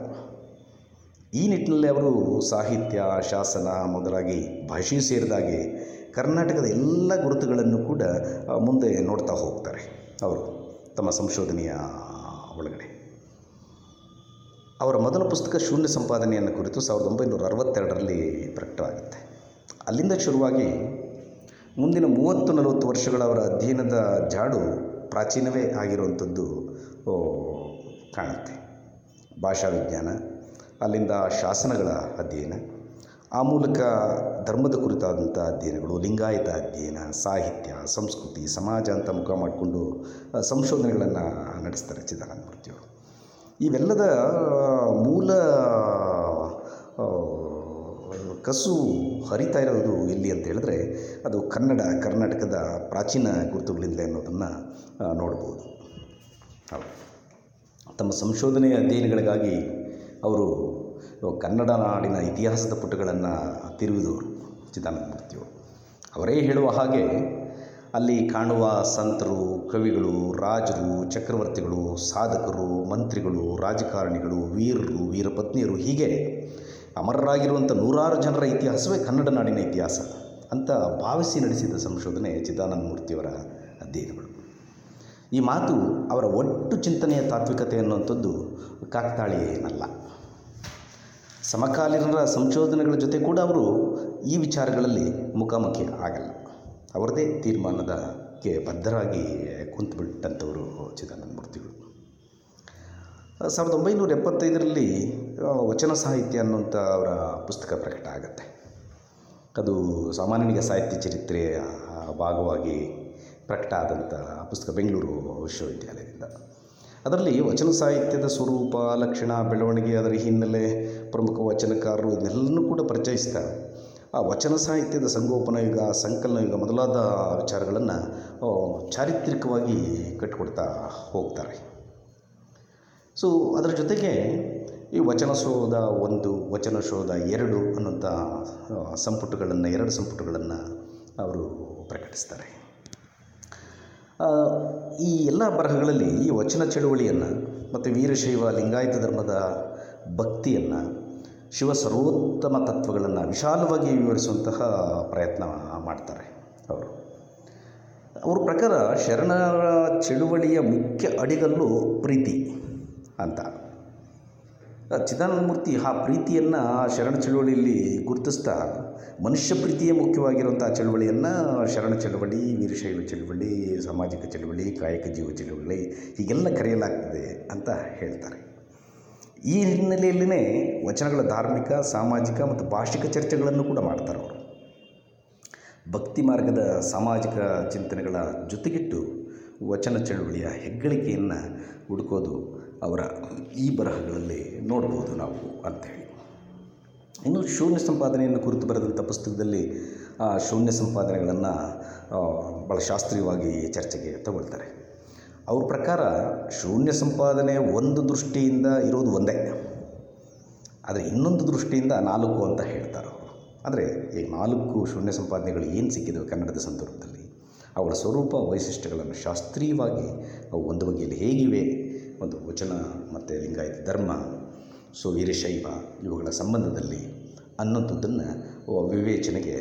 ಈ ನಿಟ್ಟಿನಲ್ಲಿ ಅವರು ಸಾಹಿತ್ಯ, ಶಾಸನ ಮೊದಲಾಗಿ ಭಾಷೆ ಸೇರಿದಾಗೆ ಕರ್ನಾಟಕದ ಎಲ್ಲ ಗುರುತುಗಳನ್ನು ಕೂಡ ಮುಂದೆ ನೋಡ್ತಾ ಹೋಗ್ತಾರೆ ಅವರು ತಮ್ಮ ಸಂಶೋಧನೆಯ ಒಳಗಡೆ. ಅವರ ಮೊದಲ ಪುಸ್ತಕ ಶೂನ್ಯ ಸಂಪಾದನೆಯನ್ನು ಕುರಿತು ಸಾವಿರದ ಒಂಬೈನೂರ ಅರವತ್ತೆರಡರಲ್ಲಿ ಪ್ರಕಟವಾಗುತ್ತೆ. ಅಲ್ಲಿಂದ ಶುರುವಾಗಿ ಮುಂದಿನ ಮೂವತ್ತು ನಲವತ್ತು ವರ್ಷಗಳ ಅವರ ಅಧ್ಯಯನದ ಜಾಡು ಪ್ರಾಚೀನವೇ ಆಗಿರುವಂಥದ್ದು ಕಾಣುತ್ತೆ. ಭಾಷಾ ವಿಜ್ಞಾನ, ಅಲ್ಲಿಂದ ಶಾಸನಗಳ ಅಧ್ಯಯನ, ಆ ಮೂಲಕ ಧರ್ಮದ ಕುರಿತಾದಂಥ ಅಧ್ಯಯನಗಳು, ಲಿಂಗಾಯತ ಅಧ್ಯಯನ, ಸಾಹಿತ್ಯ, ಸಂಸ್ಕೃತಿ, ಸಮಾಜ ಅಂತ ಮುಖ ಮಾಡಿಕೊಂಡು ಸಂಶೋಧನೆಗಳನ್ನು ನಡೆಸ್ತಾರೆ ಚಿದಾನಂದ ಮೂರ್ತಿಯವರು ಇವೆಲ್ಲದ ಮೂಲ ಕಸು ಹರಿತಾ ಇರೋದು ಎಲ್ಲಿ ಅಂತ ಹೇಳಿದ್ರೆ, ಅದು ಕನ್ನಡ, ಕರ್ನಾಟಕದ ಪ್ರಾಚೀನ ಗುರುತುಗಳಿಂದಲೇ ಅನ್ನೋದನ್ನು ನೋಡ್ಬೋದು. ಹೌದು. ತಮ್ಮ ಸಂಶೋಧನೆಯ ಅಧ್ಯಯನಗಳಿಗಾಗಿ ಅವರು ಕನ್ನಡ ನಾಡಿನ ಇತಿಹಾಸದ ಪುಟಗಳನ್ನು ತಿರುವಿದವರು ಚಿದಾನಂದ ಮೂರ್ತಿಯವರು ಅವರೇ ಹೇಳುವ ಹಾಗೆ ಅಲ್ಲಿ ಕಾಣುವ ಸಂತರು, ಕವಿಗಳು, ರಾಜರು, ಚಕ್ರವರ್ತಿಗಳು, ಸಾಧಕರು, ಮಂತ್ರಿಗಳು, ರಾಜಕಾರಣಿಗಳು, ವೀರರು, ವೀರಪತ್ನಿಯರು ಹೀಗೆ ಅಮರರಾಗಿರುವಂಥ ನೂರಾರು ಜನರ ಇತಿಹಾಸವೇ ಕನ್ನಡ ನಾಡಿನ ಇತಿಹಾಸ ಅಂತ ಭಾವಿಸಿ ನಡೆಸಿದ ಸಂಶೋಧನೆ ಚಿದಾನಂದ ಮೂರ್ತಿಯವರ ಅಧ್ಯಯನಗಳು. ಈ ಮಾತು ಅವರ ಒಟ್ಟು ಚಿಂತನೆಯ ತಾತ್ವಿಕತೆ ಅನ್ನುವಂಥದ್ದು ಕಾಕತಾಳಿ ಏನಲ್ಲ ಸಮಕಾಲೀನರ ಸಂಶೋಧನೆಗಳ ಜೊತೆ ಕೂಡ ಅವರು ಈ ವಿಚಾರಗಳಲ್ಲಿ ಮುಖಾಮುಖಿ ಆಗಲ್ಲ. ಅವರದೇ ತೀರ್ಮಾನದಕ್ಕೆ ಬದ್ಧರಾಗಿ ಕುಂತುಬಿಟ್ಟಂಥವರು ಚಿದಾನಂದ ಮೂರ್ತಿಗಳು. ಸಾವಿರದ ಒಂಬೈನೂರ ಎಪ್ಪತ್ತೈದರಲ್ಲಿ ವಚನ ಸಾಹಿತ್ಯ ಅನ್ನುವಂಥ ಅವರ ಪುಸ್ತಕ ಪ್ರಕಟ ಆಗುತ್ತೆ. ಅದು ಸಾಮಾನ್ಯನಿಗೆ ಸಾಹಿತ್ಯ ಚರಿತ್ರೆಯ ಭಾಗವಾಗಿ ಪ್ರಕಟ ಆದಂಥ ಪುಸ್ತಕ ಬೆಂಗಳೂರು ವಿಶ್ವವಿದ್ಯಾಲಯದಿಂದ. ಅದರಲ್ಲಿ ವಚನ ಸಾಹಿತ್ಯದ ಸ್ವರೂಪ, ಲಕ್ಷಣ, ಬೆಳವಣಿಗೆ ಅದರ ಹಿನ್ನೆಲೆ, ಪ್ರಮುಖ ವಚನಕಾರರು ಇದನ್ನೆಲ್ಲನೂ ಕೂಡ ಪರಿಚಯಿಸ್ತಾ ಆ ವಚನ ಸಾಹಿತ್ಯದ ಸಂಗೋಪನ ಯುಗ, ಸಂಕಲನ ಯುಗ ಮೊದಲಾದ ವಿಚಾರಗಳನ್ನು ಚಾರಿತ್ರಿಕವಾಗಿ ಕಟ್ಟಿಕೊಡ್ತಾ ಹೋಗ್ತಾರೆ. ಸೊ ಅದರ ಜೊತೆಗೆ ಈ ವಚನ ಶೋಧ ಒಂದು, ವಚನ ಶೋಧ ಎರಡು ಅನ್ನೋಂಥ ಸಂಪುಟಗಳನ್ನು, ಎರಡು ಸಂಪುಟಗಳನ್ನು ಅವರು ಪ್ರಕಟಿಸ್ತಾರೆ. ಈ ಎಲ್ಲ ಬರಹಗಳಲ್ಲಿ ಈ ವಚನ ಚಳುವಳಿಯನ್ನು ಮತ್ತು ವೀರಶೈವ ಲಿಂಗಾಯತ ಧರ್ಮದ ಭಕ್ತಿಯನ್ನು ಶಿವ ಸರ್ವೋತ್ತಮ ತತ್ವಗಳನ್ನು ವಿಶಾಲವಾಗಿ ವಿವರಿಸುವಂತಹ ಪ್ರಯತ್ನ ಮಾಡ್ತಾರೆ ಅವರು. ಅವ್ರ ಪ್ರಕಾರ ಶರಣರ ಚಳುವಳಿಯ ಮುಖ್ಯ ಅಡಿಗಲ್ಲು ಪ್ರೀತಿ ಅಂತ. ಚಿದಾನಂದ ಮೂರ್ತಿ ಆ ಪ್ರೀತಿಯನ್ನು ಶರಣ ಚಳುವಳಿಯಲ್ಲಿ ಗುರುತಿಸ್ತಾ ಮನುಷ್ಯ ಪ್ರೀತಿಯೇ ಮುಖ್ಯವಾಗಿರುವಂಥ ಚಳುವಳಿಯನ್ನು ಶರಣ ಚಳುವಳಿ, ವೀರಶೈವ ಚಳುವಳಿ, ಸಾಮಾಜಿಕ ಚಳುವಳಿ, ಕಾಯಕ ಜೀವ ಚಳುವಳಿ ಹೀಗೆಲ್ಲ ಕರೆಯಲಾಗ್ತದೆ ಅಂತ ಹೇಳ್ತಾರೆ. ಈ ಹಿನ್ನೆಲೆಯಲ್ಲಿನೇ ವಚನಗಳ ಧಾರ್ಮಿಕ, ಸಾಮಾಜಿಕ ಮತ್ತು ಭಾಷಿಕ ಚರ್ಚೆಗಳನ್ನು ಕೂಡ ಮಾಡ್ತಾರೆ ಅವರು. ಭಕ್ತಿ ಮಾರ್ಗದ ಸಾಮಾಜಿಕ ಚಿಂತನೆಗಳ ಜೊತೆಗಿಟ್ಟು ವಚನ ಚಳುವಳಿಯ ಹೆಗ್ಗಳಿಕೆಯನ್ನು ಹುಡುಕೋದು ಅವರ ಈ ಬರಹಗಳಲ್ಲಿ ನೋಡ್ಬೋದು ನಾವು ಅಂಥೇಳಿ. ಇನ್ನು ಶೂನ್ಯ ಸಂಪಾದನೆಯನ್ನು ಕುರಿತು ಬರೆದಂಥ ಪುಸ್ತಕದಲ್ಲಿ, ಆ, ಶೂನ್ಯ ಸಂಪಾದನೆಗಳನ್ನು ಭಾಳ ಶಾಸ್ತ್ರೀಯವಾಗಿ ಚರ್ಚೆಗೆ ತಗೊಳ್ತಾರೆ. ಅವ್ರ ಪ್ರಕಾರ ಶೂನ್ಯ ಸಂಪಾದನೆ ಒಂದು ದೃಷ್ಟಿಯಿಂದ ಇರೋದು ಒಂದೇ. ಆದರೆ ಇನ್ನೊಂದು ದೃಷ್ಟಿಯಿಂದ ನಾಲ್ಕು ಅಂತ ಹೇಳ್ತಾರೆ ಅವರು. ಈ ನಾಲ್ಕು ಶೂನ್ಯ ಸಂಪಾದನೆಗಳು ಏನು ಸಿಕ್ಕಿದವು ಕನ್ನಡದ ಸಂದರ್ಭದಲ್ಲಿ? ಅವರ ಸ್ವರೂಪ, ವೈಶಿಷ್ಟ್ಯಗಳನ್ನು ಶಾಸ್ತ್ರೀಯವಾಗಿ ಅವು ಒಂದು ಬಗೆಯಲ್ಲಿ ಹೇಗಿವೆ? ಒಂದು ವಚನ ಮತ್ತು ಲಿಂಗಾಯತ ಧರ್ಮ, ಸೊ ವೀರಶೈವ ಇವುಗಳ ಸಂಬಂಧದಲ್ಲಿ ಅನ್ನೋಂಥದ್ದನ್ನು ವಿವೇಚನೆಗೆ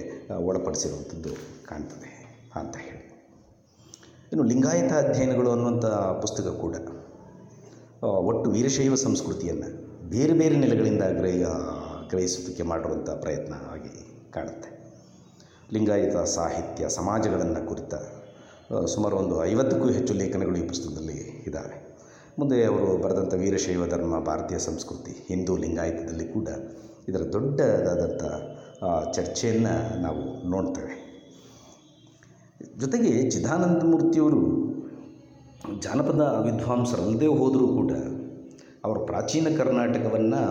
ಒಳಪಡಿಸಿರುವಂಥದ್ದು ಕಾಣ್ತದೆ ಅಂತ ಹೇಳಿ. ಇನ್ನು ಲಿಂಗಾಯತ ಅಧ್ಯಯನಗಳು ಅನ್ನುವಂಥ ಪುಸ್ತಕ ಕೂಡ ಒಟ್ಟು ವೀರಶೈವ ಸಂಸ್ಕೃತಿಯನ್ನು ಬೇರೆ ಬೇರೆ ನೆಲೆಗಳಿಂದ ಗ್ರಹ ಗ್ರಹಿಸೋದಕ್ಕೆ ಮಾಡುವಂಥ ಪ್ರಯತ್ನ ಆಗಿ ಕಾಣುತ್ತೆ. ಲಿಂಗಾಯತ ಸಾಹಿತ್ಯ ಸಮಾಜಗಳನ್ನು ಕುರಿತ ಸುಮಾರು ಒಂದು ಐವತ್ತಕ್ಕೂ ಹೆಚ್ಚು ಲೇಖನಗಳು ಈ ಪುಸ್ತಕದಲ್ಲಿ ಇದ್ದಾವೆ ಮುಂದೆ ಅವರು ಬರೆದಂಥ ವೀರಶೈವ ಧರ್ಮ, ಭಾರತೀಯ ಸಂಸ್ಕೃತಿ, ಹಿಂದೂ ಲಿಂಗಾಯತದಲ್ಲಿ ಕೂಡ ಇದರ ದೊಡ್ಡದಾದಂಥ ಚರ್ಚೆಯನ್ನು ನಾವು ನೋಡ್ತೇವೆ. ಜೊತೆಗೆ ಚಿದಾನಂದ ಮೂರ್ತಿಯವರು ಜಾನಪದ ವಿದ್ವಾಂಸರಲ್ಲದೆ ಹೋದರೂ ಕೂಡ ಅವರ ಪ್ರಾಚೀನ ಕರ್ನಾಟಕವನ್ನು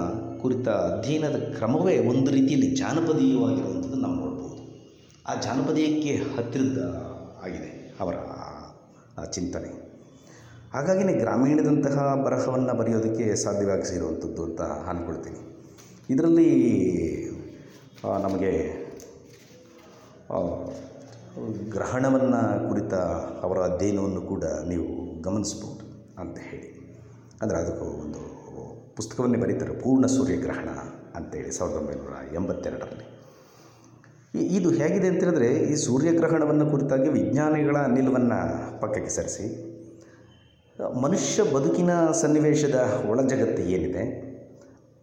ಕುರಿತ ಅಧ್ಯಯನದ ಕ್ರಮವೇ ಒಂದು ರೀತಿಯಲ್ಲಿ ಜಾನಪದೀಯವಾಗಿರುವಂಥದ್ದು ನಾವು ನೋಡ್ಬೋದು. ಆ ಜಾನಪದೀಯಕ್ಕೆ ಹತ್ತಿರದ ಆಗಿದೆ ಅವರ ಚಿಂತನೆ. ಹಾಗಾಗಿನೇ ಗ್ರಾಮೀಣದಂತಹ ಬರಹವನ್ನು ಬರೆಯೋದಕ್ಕೆ ಸಾಧ್ಯವಾಗಿಸಿರುವಂಥದ್ದು ಅಂತ ಅಂದ್ಕೊಳ್ತೀನಿ ಇದರಲ್ಲಿ ನಮಗೆ ಗ್ರಹಣವನ್ನು ಕುರಿತ ಅವರ ಅಧ್ಯಯನವನ್ನು ಕೂಡ ನೀವು ಗಮನಿಸ್ಬೋದು ಅಂತ ಹೇಳಿ. ಅಂದರೆ ಅದಕ್ಕೂ ಒಂದು ಪುಸ್ತಕವನ್ನೇ ಬರೀತಾರೆ, ಪೂರ್ಣ ಸೂರ್ಯಗ್ರಹಣ ಅಂತೇಳಿ, ಸಾವಿರದ ಒಂಬೈನೂರ ಎಂಬತ್ತೆರಡರಲ್ಲಿ. ಇದು ಹೇಗಿದೆ ಅಂತ ಹೇಳಿದ್ರೆ, ಈ ಸೂರ್ಯಗ್ರಹಣವನ್ನು ಕುರಿತಾಗಿ ವಿಜ್ಞಾನಿಗಳ ನಿಲುವನ್ನು ಪಕ್ಕಕ್ಕೆ ಸರಿಸಿ ಮನುಷ್ಯ ಬದುಕಿನ ಸನ್ನಿವೇಶದ ಒಳಜಗತ್ತು ಏನಿದೆ,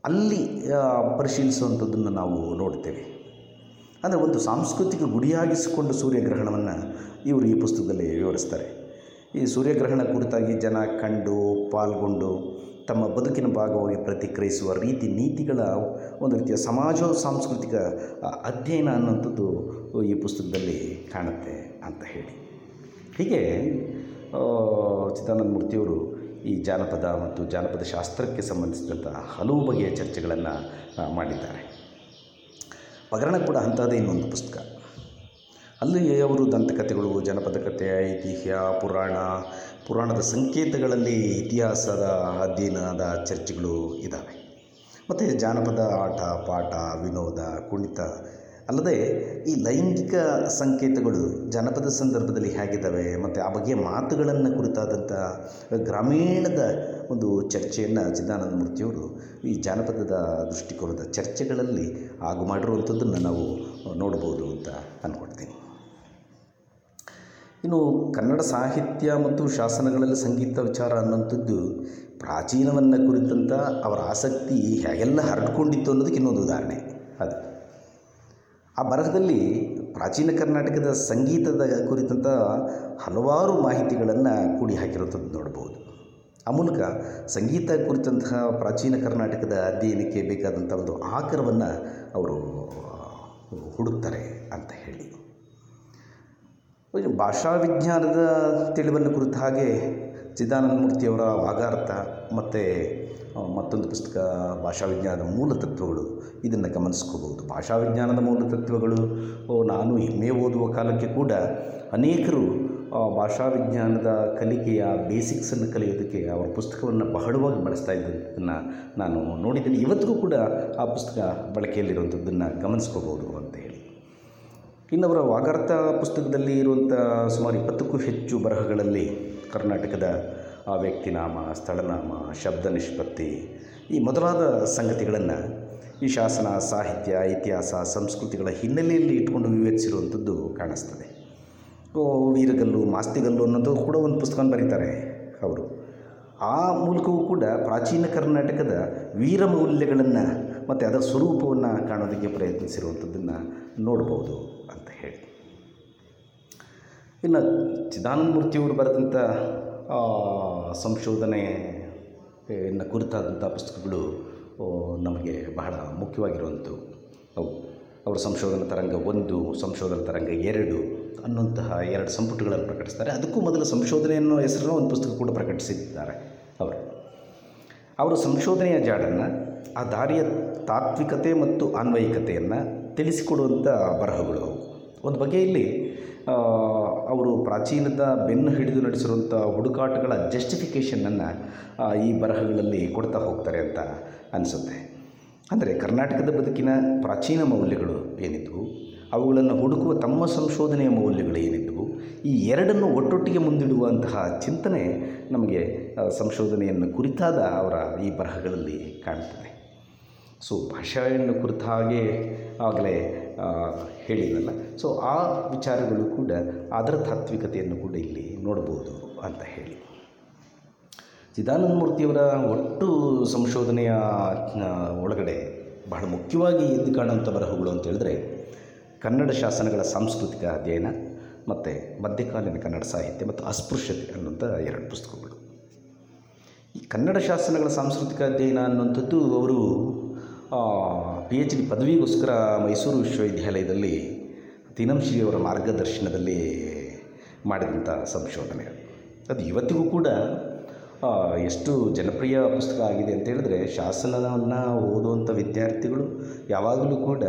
ಅಲ್ಲಿ ಪರಿಶೀಲಿಸುವಂಥದ್ದನ್ನು ನಾವು ನೋಡ್ತೇವೆ. ಅಂದರೆ ಒಂದು ಸಾಂಸ್ಕೃತಿಕ ಗುಡಿಯಾಗಿಸಿಕೊಂಡು ಸೂರ್ಯಗ್ರಹಣವನ್ನು ಇವರು ಈ ಪುಸ್ತಕದಲ್ಲಿ ವಿವರಿಸ್ತಾರೆ. ಈ ಸೂರ್ಯಗ್ರಹಣ ಕುರಿತಾಗಿ ಜನ ಕಂಡು, ಪಾಲ್ಗೊಂಡು, ತಮ್ಮ ಬದುಕಿನ ಭಾಗವಾಗಿ ಪ್ರತಿಕ್ರಿಯಿಸುವ ರೀತಿ, ನೀತಿಗಳ ಒಂದು ರೀತಿಯ ಸಮಾಜ ಸಾಂಸ್ಕೃತಿಕ ಅಧ್ಯಯನ ಅನ್ನುವಂಥದ್ದು ಈ ಪುಸ್ತಕದಲ್ಲಿ ಕಾಣುತ್ತೆ ಅಂತ ಹೇಳಿ. ಹೀಗೆ ಚಿದಾನಂದ ಮೂರ್ತಿಯವರು ಈ ಜಾನಪದ ಮತ್ತು ಜಾನಪದ ಶಾಸ್ತ್ರಕ್ಕೆ ಸಂಬಂಧಿಸಿದಂಥ ಹಲವು ಬಗೆಯ ಚರ್ಚೆಗಳನ್ನು ಮಾಡಿದ್ದಾರೆ. ಪಗರಣ ಕೂಡ ಅಂಥದ್ದೇ ಇನ್ನೊಂದು ಪುಸ್ತಕ. ಅಲ್ಲಿ ಅವರು ದಂತಕಥೆಗಳು, ಜನಪದ ಕಥೆ, ಐತಿಹ್ಯ, ಪುರಾಣ, ಪುರಾಣದ ಸಂಕೇತಗಳಲ್ಲಿ ಇತಿಹಾಸದ ಅಧ್ಯಯನದ ಚರ್ಚೆಗಳು ಇದ್ದಾವೆ ಮತ್ತು ಜಾನಪದ ಆಟ, ಪಾಠ, ವಿನೋದ, ಕುಣಿತ ಅಲ್ಲದೆ ಈ ಲೈಂಗಿಕ ಸಂಕೇತಗಳು ಜನಪದ ಸಂದರ್ಭದಲ್ಲಿ ಹೇಗಿದ್ದಾವೆ ಮತ್ತು ಆ ಬಗ್ಗೆ ಮಾತುಗಳನ್ನು ಕುರಿತಾದಂಥ ಗ್ರಾಮೀಣದ ಒಂದು ಚರ್ಚೆಯನ್ನು ಚಿದಾನಂದ ಮೂರ್ತಿಯವರು ಈ ಜಾನಪದದ ದೃಷ್ಟಿಕೋನದ ಚರ್ಚೆಗಳಲ್ಲಿ ಆಗು ಮಾಡಿರುವಂಥದ್ದನ್ನು ನಾವು ನೋಡ್ಬೋದು ಅಂತ ಅಂದ್ಕೊಳ್ತೀನಿ ಇನ್ನು ಕನ್ನಡ ಸಾಹಿತ್ಯ ಮತ್ತು ಶಾಸನಗಳಲ್ಲಿ ಸಂಗೀತ ವಿಚಾರ ಅನ್ನುವಂಥದ್ದು ಪ್ರಾಚೀನವನ್ನು ಕುರಿತಂಥ ಅವರ ಆಸಕ್ತಿ ಹೇಗೆಲ್ಲ ಹರಡ್ಕೊಂಡಿತ್ತು ಅನ್ನೋದಕ್ಕೆ ಇನ್ನೊಂದು ಉದಾಹರಣೆ. ಆ ಬರಹದಲ್ಲಿ ಪ್ರಾಚೀನ ಕರ್ನಾಟಕದ ಸಂಗೀತದ ಕುರಿತಂಥ ಹಲವಾರು ಮಾಹಿತಿಗಳನ್ನು ಕೂಡಿ ಹಾಕಿರುವಂಥದ್ದು ನೋಡ್ಬೋದು. ಆ ಮೂಲಕ ಸಂಗೀತ ಕುರಿತಂತಹ ಪ್ರಾಚೀನ ಕರ್ನಾಟಕದ ಅಧ್ಯಯನಕ್ಕೆ ಬೇಕಾದಂಥ ಒಂದು ಆಕರವನ್ನು ಅವರು ಹುಡುಕ್ತಾರೆ ಅಂತ ಹೇಳಿ. ಭಾಷಾ ವಿಜ್ಞಾನದ ತಿಳಿವನ್ನು ಕುರಿತ ಹಾಗೆ ಚಿದಾನಂದಮೂರ್ತಿಯವರ ವಾಗಾರ್ಥ ಮತ್ತು ಮತ್ತೊಂದು ಪುಸ್ತಕ ಭಾಷಾ ವಿಜ್ಞಾನದ ಮೂಲ ತತ್ವಗಳು ಇದನ್ನು ಗಮನಿಸ್ಕೋಬಹುದು. ಭಾಷಾ ವಿಜ್ಞಾನದ ಮೂಲ ತತ್ವಗಳು ನಾನು ಎ ಓದುವ ಕಾಲಕ್ಕೆ ಕೂಡ ಅನೇಕರು ಭಾಷಾ ವಿಜ್ಞಾನದ ಕಲಿಕೆಯ ಬೇಸಿಕ್ಸನ್ನು ಕಲಿಯೋದಕ್ಕೆ ಅವರ ಪುಸ್ತಕವನ್ನು ಬಹಳವಾಗಿ ಬಳಸ್ತಾ ಇದ್ದದನ್ನು ನಾನು ನೋಡಿದ್ದೀನಿ. ಇವತ್ತಿಗೂ ಕೂಡ ಆ ಪುಸ್ತಕ ಬಳಕೆಯಲ್ಲಿರುವಂಥದ್ದನ್ನು ಗಮನಿಸ್ಕೋಬಹುದು ಅಂತ ಹೇಳಿ. ಇನ್ನವರ ವಾಗಾರ್ಥ ಪುಸ್ತಕದಲ್ಲಿ ಇರುವಂಥ ಸುಮಾರು ಇಪ್ಪತ್ತಕ್ಕೂ ಹೆಚ್ಚು ಬರಹಗಳಲ್ಲಿ ಕರ್ನಾಟಕದ ಆ ವ್ಯಕ್ತಿನಾಮ ಸ್ಥಳನಾಮ, ಶಬ್ದ ನಿಷ್ಪತ್ತಿ ಈ ಮೊದಲಾದ ಸಂಗತಿಗಳನ್ನು ಈ ಶಾಸನ, ಸಾಹಿತ್ಯ, ಇತಿಹಾಸ, ಸಂಸ್ಕೃತಿಗಳ ಹಿನ್ನೆಲೆಯಲ್ಲಿ ಇಟ್ಕೊಂಡು ವಿವೇಚಿಸಿರುವಂಥದ್ದು ಕಾಣಿಸ್ತದೆ. ವೀರಗಲ್ಲು, ಮಾಸ್ತಿಗಲ್ಲು ಅನ್ನೋದು ಕೂಡ ಒಂದು ಪುಸ್ತಕ ಬರೀತಾರೆ. ಅವರು ಆ ಮೂಲಕವೂ ಕೂಡ ಪ್ರಾಚೀನ ಕರ್ನಾಟಕದ ವೀರ ಮೌಲ್ಯಗಳನ್ನು ಮತ್ತು ಅದರ ಸ್ವರೂಪವನ್ನು ಕಾಣೋದಕ್ಕೆ ಪ್ರಯತ್ನಿಸಿರುವಂಥದ್ದನ್ನು ನೋಡ್ಬೋದು ಅಂತ ಹೇಳಿ. ಇನ್ನು ಚಿದಾನಂದ ಮೂರ್ತಿಯವರು ಬರೆದಂಥ ಸಂಶೋಧನೆ ಕುರಿತಾದಂಥ ಪುಸ್ತಕಗಳು ನಮಗೆ ಬಹಳ ಮುಖ್ಯವಾಗಿರುವಂಥವು. ಅವು, ಅವರು ಸಂಶೋಧನಾ ತರಂಗ ಒಂದು, ಸಂಶೋಧನಾ ತರಂಗ ಎರಡು ಅನ್ನುವಂತಹ ಎರಡು ಸಂಪುಟಗಳನ್ನು ಪ್ರಕಟಿಸ್ತಾರೆ. ಅದಕ್ಕೂ ಮೊದಲು ಸಂಶೋಧನೆ ಅನ್ನೋ ಹೆಸರನ್ನ ಒಂದು ಪುಸ್ತಕ ಕೂಡ ಪ್ರಕಟಿಸಿದ್ದಾರೆ ಅವರು. ಅವರು ಸಂಶೋಧನೆಯ ಜಾಡನ್ನು, ಆ ದಾರಿಯ ತಾತ್ವಿಕತೆ ಮತ್ತು ಅನ್ವಯಿಕತೆಯನ್ನು ತಿಳಿಸಿಕೊಡುವಂಥ ಬರಹಗಳು ಒಂದು ಬಗೆಯಲ್ಲಿ ಅವರು ಪ್ರಾಚೀನದ ಬೆನ್ನು ಹಿಡಿದು ನಡೆಸಿರುವಂಥ ಹುಡುಕಾಟಗಳ ಜಸ್ಟಿಫಿಕೇಷನನ್ನು ಈ ಬರಹಗಳಲ್ಲಿ ಕೊಡ್ತಾ ಹೋಗ್ತಾರೆ ಅಂತ ಅನಿಸುತ್ತೆ. ಅಂದರೆ ಕರ್ನಾಟಕದ ಬದುಕಿನ ಪ್ರಾಚೀನ ಮೌಲ್ಯಗಳು ಏನಿದ್ವು? ಅವುಗಳನ್ನು ಹುಡುಕುವ ತಮ್ಮ ಸಂಶೋಧನೆಯ ಮೌಲ್ಯಗಳು ಏನಿದ್ವು? ಈ ಎರಡನ್ನು ಒಟ್ಟೊಟ್ಟಿಗೆ ಮುಂದಿಡುವಂತಹ ಚಿಂತನೆ ನಮಗೆ ಸಂಶೋಧನೆಯನ್ನು ಕುರಿತಾದ ಅವರ ಈ ಬರಹಗಳಲ್ಲಿ ಕಾಣ್ತದೆ. ಸೊ ಭಾಷೆಯನ್ನು ಕುರಿತ ಹಾಗೆ ಆಗಲೇ ಹೇಳಿದ್ರಲ್ಲ ಸೊ ಆ ವಿಚಾರಗಳು ಕೂಡ ಅದರ ತಾತ್ವಿಕತೆಯನ್ನು ಕೂಡ ಇಲ್ಲಿ ನೋಡ್ಬೋದು ಅಂತ ಹೇಳಿ. ಚಿದಾನಂದ ಮೂರ್ತಿಯವರ ಒಟ್ಟು ಸಂಶೋಧನೆಯ ಒಳಗಡೆ ಬಹಳ ಮುಖ್ಯವಾಗಿ ಎದ್ದು ಕಾಣುವಂಥ ಬರಹಗಳು ಅಂತ ಹೇಳಿದ್ರೆ, ಕನ್ನಡ ಶಾಸನಗಳ ಸಾಂಸ್ಕೃತಿಕ ಅಧ್ಯಯನ ಮತ್ತು ಮಧ್ಯಕಾಲೀನ ಕನ್ನಡ ಸಾಹಿತ್ಯ ಮತ್ತು ಅಸ್ಪೃಶ್ಯತೆ ಅನ್ನುವಂಥ ಎರಡು ಪುಸ್ತಕಗಳು. ಈ ಕನ್ನಡ ಶಾಸನಗಳ ಸಾಂಸ್ಕೃತಿಕ ಅಧ್ಯಯನ ಅನ್ನುವಂಥದ್ದು ಅವರು ಪಿ ಎಚ್ ಡಿ ಪದವಿಗೋಸ್ಕರ ಮೈಸೂರು ವಿಶ್ವವಿದ್ಯಾಲಯದಲ್ಲಿ ತಿನಂಶ್ರೀಯವರ ಮಾರ್ಗದರ್ಶನದಲ್ಲಿ ಮಾಡಿದಂಥ ಸಂಶೋಧನೆ. ಅದು ಇವತ್ತಿಗೂ ಕೂಡ ಎಷ್ಟು ಜನಪ್ರಿಯ ಪುಸ್ತಕ ಆಗಿದೆ ಅಂತ ಹೇಳಿದ್ರೆ, ಶಾಸನವನ್ನು ಓದುವಂಥ ವಿದ್ಯಾರ್ಥಿಗಳು ಯಾವಾಗಲೂ ಕೂಡ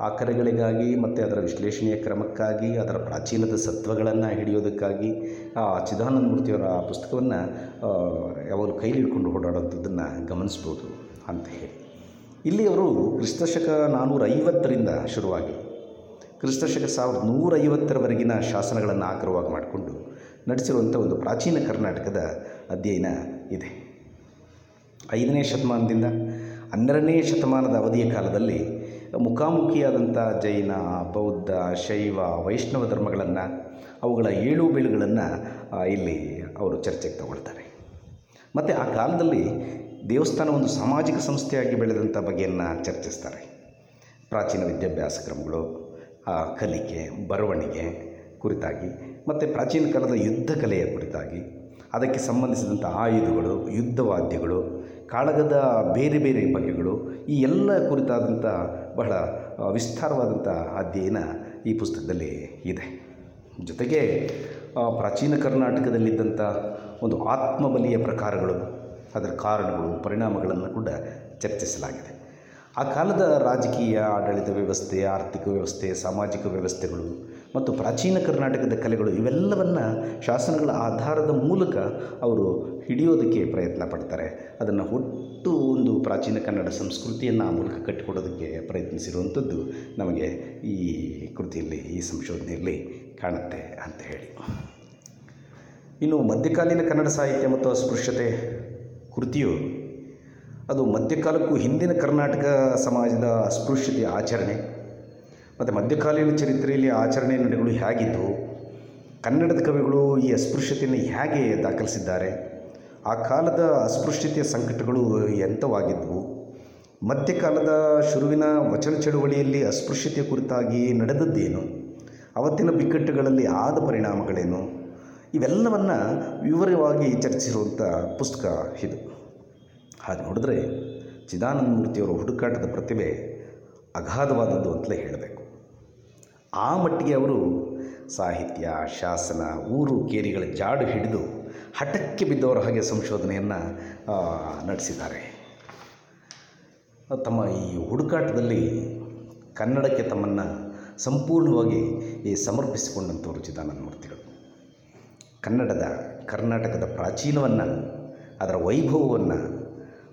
ಆ ಕರೆಗಳಿಗಾಗಿ ಮತ್ತು ಅದರ ವಿಶ್ಲೇಷಣೆಯ ಕ್ರಮಕ್ಕಾಗಿ, ಅದರ ಪ್ರಾಚೀನದ ಸತ್ವಗಳನ್ನು ಹಿಡಿಯೋದಕ್ಕಾಗಿ, ಆ ಚಿದಾನಂದ ಮೂರ್ತಿಯವರ ಆ ಪುಸ್ತಕವನ್ನು ಯಾವಾಗಲೂ ಕೈಲಿಡ್ಕೊಂಡು ಓಡಾಡೋಂಥದ್ದನ್ನು ಗಮನಿಸ್ಬೋದು ಅಂತ ಹೇಳಿ. ಇಲ್ಲಿ ಅವರು ಕ್ರಿಸ್ತಶಕ ನಾನ್ನೂರ ಐವತ್ತರಿಂದ ಶುರುವಾಗಿ ಕ್ರಿಸ್ತಶಕ ಸಾವಿರದ ನೂರೈವತ್ತರವರೆಗಿನ ಶಾಸನಗಳನ್ನು ಆಕರವಾಗಿ ಮಾಡಿಕೊಂಡು ನಡೆಸಿರುವಂಥ ಒಂದು ಪ್ರಾಚೀನ ಕರ್ನಾಟಕದ ಅಧ್ಯಯನ ಇದೆ. ಐದನೇ ಶತಮಾನದಿಂದ ಹನ್ನೆರಡನೇ ಶತಮಾನದ ಅವಧಿಯ ಕಾಲದಲ್ಲಿ ಮುಖಾಮುಖಿಯಾದಂಥ ಜೈನ, ಬೌದ್ಧ, ಶೈವ, ವೈಷ್ಣವ ಧರ್ಮಗಳನ್ನು, ಅವುಗಳ ಏಳು ಬೀಳುಗಳನ್ನು ಇಲ್ಲಿ ಅವರು ಚರ್ಚೆಗೆ ತಗೊಳ್ತಾರೆ. ಮತ್ತು ಆ ಕಾಲದಲ್ಲಿ ದೇವಸ್ಥಾನ ಒಂದು ಸಾಮಾಜಿಕ ಸಂಸ್ಥೆಯಾಗಿ ಬೆಳೆದಂಥ ಬಗೆಯನ್ನು ಚರ್ಚಿಸ್ತಾರೆ. ಪ್ರಾಚೀನ ವಿದ್ಯಾಭ್ಯಾಸ ಕ್ರಮಗಳು ಕಲಿಕೆ, ಬರವಣಿಗೆ ಕುರಿತಾಗಿ ಮತ್ತು ಪ್ರಾಚೀನ ಕಾಲದ ಯುದ್ಧ ಕಲೆಯ ಕುರಿತಾಗಿ, ಅದಕ್ಕೆ ಸಂಬಂಧಿಸಿದಂಥ ಆಯುಧಗಳು ಯುದ್ಧವಾದ್ಯಗಳು ಕಾಳಗದ ಬೇರೆ ಬೇರೆ ಬಗೆಗಳು, ಈ ಎಲ್ಲ ಕುರಿತಾದಂಥ ಬಹಳ ವಿಸ್ತಾರವಾದಂಥ ಅಧ್ಯಯನ ಈ ಪುಸ್ತಕದಲ್ಲಿ ಇದೆ. ಜೊತೆಗೆ ಪ್ರಾಚೀನ ಕರ್ನಾಟಕದಲ್ಲಿದ್ದಂಥ ಒಂದು ಆತ್ಮಬಲಿಯ ಪ್ರಕಾರಗಳು ಅದರ ಕಾರಣಗಳು, ಪರಿಣಾಮಗಳನ್ನು ಕೂಡ ಚರ್ಚಿಸಲಾಗಿದೆ. ಆ ಕಾಲದ ರಾಜಕೀಯ, ಆಡಳಿತ ವ್ಯವಸ್ಥೆ, ಆರ್ಥಿಕ ವ್ಯವಸ್ಥೆ, ಸಾಮಾಜಿಕ ವ್ಯವಸ್ಥೆಗಳು ಮತ್ತು ಪ್ರಾಚೀನ ಕರ್ನಾಟಕದ ಕಲೆಗಳು ಇವೆಲ್ಲವನ್ನು ಶಾಸನಗಳ ಆಧಾರದ ಮೂಲಕ ಅವರು ಹಿಡಿಯೋದಕ್ಕೆ ಪ್ರಯತ್ನ ಪಡ್ತಾರೆ. ಅದನ್ನು ಒಟ್ಟು ಒಂದು ಪ್ರಾಚೀನ ಕನ್ನಡ ಸಂಸ್ಕೃತಿಯನ್ನು ಆ ಮೂಲಕ ಕಟ್ಟಿಕೊಡೋದಕ್ಕೆ ಪ್ರಯತ್ನಿಸಿರುವಂಥದ್ದು ನಮಗೆ ಈ ಕೃತಿಯಲ್ಲಿ, ಈ ಸಂಶೋಧನೆಯಲ್ಲಿ ಕಾಣುತ್ತೆ ಅಂತ ಹೇಳಿ. ಇನ್ನು ಮಧ್ಯಕಾಲೀನ ಕನ್ನಡ ಸಾಹಿತ್ಯ ಮತ್ತು ಅಸ್ಪೃಶ್ಯತೆ ಕೃತಿಯು ಅದು ಮಧ್ಯಕಾಲಕ್ಕೂ ಹಿಂದಿನ ಕರ್ನಾಟಕ ಸಮಾಜದ ಅಸ್ಪೃಶ್ಯತೆಯ ಆಚರಣೆ. ಮತ್ತು ಮಧ್ಯಕಾಲೀನ ಚರಿತ್ರೆಯಲ್ಲಿ ಆಚರಣೆ ನಡೆಗಳು ಹೇಗಿದ್ದವು? ಕನ್ನಡದ ಕವಿಗಳು ಈ ಅಸ್ಪೃಶ್ಯತೆಯನ್ನು ಹೇಗೆ ದಾಖಲಿಸಿದ್ದಾರೆ? ಆ ಕಾಲದ ಅಸ್ಪೃಶ್ಯತೆಯ ಸಂಕಟಗಳು ಎಂಥವಾಗಿದ್ದವು? ಮಧ್ಯಕಾಲದ ಶುರುವಿನ ವಚನ ಚಳುವಳಿಯಲ್ಲಿ ಅಸ್ಪೃಶ್ಯತೆ ಕುರಿತಾಗಿ ನಡೆದದ್ದೇನು? ಅವತ್ತಿನ ಬಿಕ್ಕಟ್ಟುಗಳಲ್ಲಿ ಆದ ಪರಿಣಾಮಗಳೇನು? ಇವೆಲ್ಲವನ್ನು ವಿವರವಾಗಿ ಚರ್ಚಿಸಿರುವಂಥ ಪುಸ್ತಕ ಇದು. ಹಾಗೆ ನೋಡಿದ್ರೆ ಚಿದಾನಂದ ಮೂರ್ತಿಯವರ ಹುಡುಕಾಟದ ಪ್ರತಿಭೆ ಅಗಾಧವಾದದ್ದು ಅಂತಲೇ ಹೇಳಬೇಕು. ಆ ಮಟ್ಟಿಗೆ ಅವರು ಸಾಹಿತ್ಯ, ಶಾಸನ, ಊರು, ಕೇರಿಗಳ ಜಾಡು ಹಿಡಿದು ಹಠಕ್ಕೆ ಬಿದ್ದವರ ಹಾಗೆ ಸಂಶೋಧನೆಯನ್ನು ನಡೆಸಿದ್ದಾರೆ. ತಮ್ಮ ಈ ಹುಡುಕಾಟದಲ್ಲಿ ಕನ್ನಡಕ್ಕೆ ತಮ್ಮನ್ನು ಸಂಪೂರ್ಣವಾಗಿ ಈ ಸಮರ್ಪಿಸಿಕೊಂಡಂಥವರು ಚಿದಾನಂದ ಮೂರ್ತಿಗಳು ಕನ್ನಡದ, ಕರ್ನಾಟಕದ ಪ್ರಾಚೀನವನ್ನು, ಅದರ ವೈಭವವನ್ನು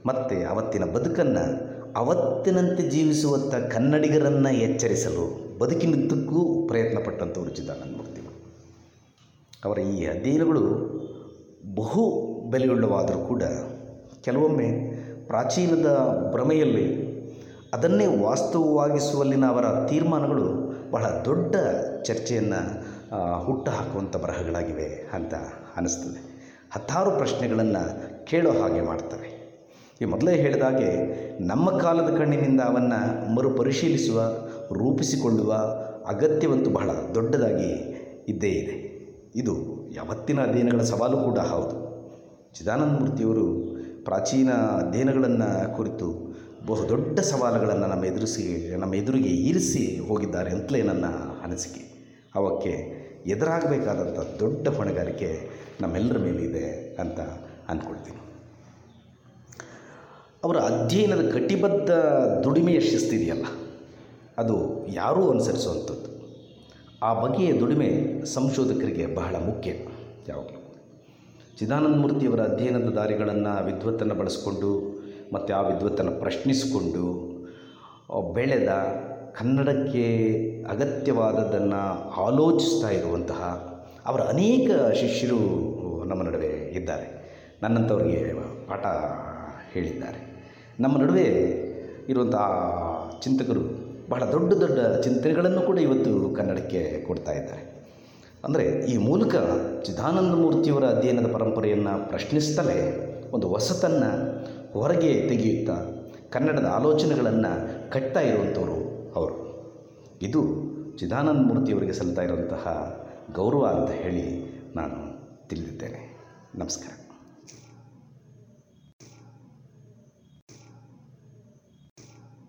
ಮತ್ತು ಅವತ್ತಿನ ಬದುಕನ್ನು ಅವತ್ತಿನಂತೆ ಜೀವಿಸುವಂಥ ಕನ್ನಡಿಗರನ್ನು ಎಚ್ಚರಿಸಲು ಬದುಕಿನದ್ದಕ್ಕೂ ಪ್ರಯತ್ನ ಪಟ್ಟಂಥವರು ಚಿದಾನಂದಮೂರ್ತಿಗಳು ಅವರ ಈ ಅಧ್ಯಯನಗಳು ಬಹು ಬೆಲೆಯುಳ್ಳವಾದರೂ ಕೂಡ ಕೆಲವೊಮ್ಮೆ ಪ್ರಾಚೀನದ ಭ್ರಮೆಯಲ್ಲಿ ಅದನ್ನೇ ವಾಸ್ತವವಾಗಿಸುವಲ್ಲಿನ ಅವರ ತೀರ್ಮಾನಗಳು ಬಹಳ ದೊಡ್ಡ ಚರ್ಚೆಯನ್ನು ಹುಟ್ಟು ಹಾಕುವಂಥ ಬರಹಗಳಾಗಿವೆ ಅಂತ ಅನ್ನಿಸ್ತದೆ ಹತ್ತಾರು ಪ್ರಶ್ನೆಗಳನ್ನು ಕೇಳೋ ಹಾಗೆ ಮಾಡ್ತವೆ. ಈ ಮೊದಲೇ ಹೇಳಿದಾಗೆ ನಮ್ಮ ಕಾಲದ ಕಣ್ಣಿನಿಂದ ಅವನ್ನು ಮರುಪರಿಶೀಲಿಸುವ, ರೂಪಿಸಿಕೊಳ್ಳುವ ಅಗತ್ಯವಂತೂ ಬಹಳ ದೊಡ್ಡದಾಗಿ ಇದ್ದೇ ಇದೆ. ಇದು ಯಾವತ್ತಿನ ಅಧ್ಯಯನಗಳ ಸವಾಲು ಕೂಡ ಹೌದು. ಚಿದಾನಂದ ಮೂರ್ತಿಯವರು ಪ್ರಾಚೀನ ಅಧ್ಯಯನಗಳನ್ನು ಕುರಿತು ಬಹುದೊಡ್ಡ ಸವಾಲುಗಳನ್ನು ನಮ್ಮ ಎದುರಿಸಿ, ನಮ್ಮ ಎದುರಿಗೆ ಇರಿಸಿ ಹೋಗಿದ್ದಾರೆ ಅಂತಲೇ ನನ್ನ ಅನಿಸಿಕೆ. ಅವಕ್ಕೆ ಎದುರಾಗಬೇಕಾದಂಥ ದೊಡ್ಡ ಹೊಣೆಗಾರಿಕೆ ನಮ್ಮೆಲ್ಲರ ಮೇಲಿದೆ ಅಂತ ಅಂದ್ಕೊಳ್ತೀನಿ. ಅವರ ಅಧ್ಯಯನದ ಕಟಿಬದ್ಧ ದುಡಿಮೆಯ ಶಿಸ್ತಿದೆಯಲ್ಲ ಅದು ಯಾರೂ ಅನುಸರಿಸುವಂಥದ್ದು. ಆ ಬಗೆಯ ದುಡಿಮೆ ಸಂಶೋಧಕರಿಗೆ ಬಹಳ ಮುಖ್ಯ. ಯಾವಾಗಲೂ ಚಿದಾನಂದ ಮೂರ್ತಿಯವರ ಅಧ್ಯಯನದ ದಾರಿಗಳನ್ನು ವಿದ್ವತ್ತನ್ನು ಬಳಸಿಕೊಂಡು, ಮತ್ತು ಆ ವಿದ್ವತ್ತನ್ನು ಪ್ರಶ್ನಿಸಿಕೊಂಡು ಬೆಳೆದ ಕನ್ನಡಕ್ಕೆ ಅಗತ್ಯವಾದದ್ದನ್ನು ಆಲೋಚಿಸ್ತಾ ಇರುವಂತಹ ಅವರ ಅನೇಕ ಶಿಷ್ಯರು ನಮ್ಮ ನಡುವೆ ಇದ್ದಾರೆ. ನನ್ನಂಥವ್ರಿಗೆ ಪಾಠ ಹೇಳಿದ್ದಾರೆ. ನಮ್ಮ ನಡುವೆ ಇರುವಂಥ ಚಿಂತಕರು ಬಹಳ ದೊಡ್ಡ ದೊಡ್ಡ ಚಿಂತನೆಗಳನ್ನು ಕೂಡ ಇವತ್ತು ಕನ್ನಡಕ್ಕೆ ಕೊಡ್ತಾ ಇದ್ದಾರೆ. ಅಂದರೆ ಈ ಮೂಲಕ ಚಿದಾನಂದ ಮೂರ್ತಿಯವರ ಅಧ್ಯಯನದ ಪರಂಪರೆಯನ್ನು ಪ್ರಶ್ನಿಸ್ತಲೇ ಒಂದು ಹೊಸತನ್ನು ಹೊರಗೆ ತೆಗೆಯುತ್ತಾ ಕನ್ನಡದ ಆಲೋಚನೆಗಳನ್ನು ಕಟ್ತಾ ಇರುವಂಥವರು ಅವರು. ಇದು ಚಿದಾನಂದ ಮೂರ್ತಿಯವರಿಗೆ ಸಲ್ತಾ ಇರುವಂತಹ ಗೌರವ ಅಂತ ಹೇಳಿ ನಾನು ತಿಳಿದಿದ್ದೇನೆ. ನಮಸ್ಕಾರ.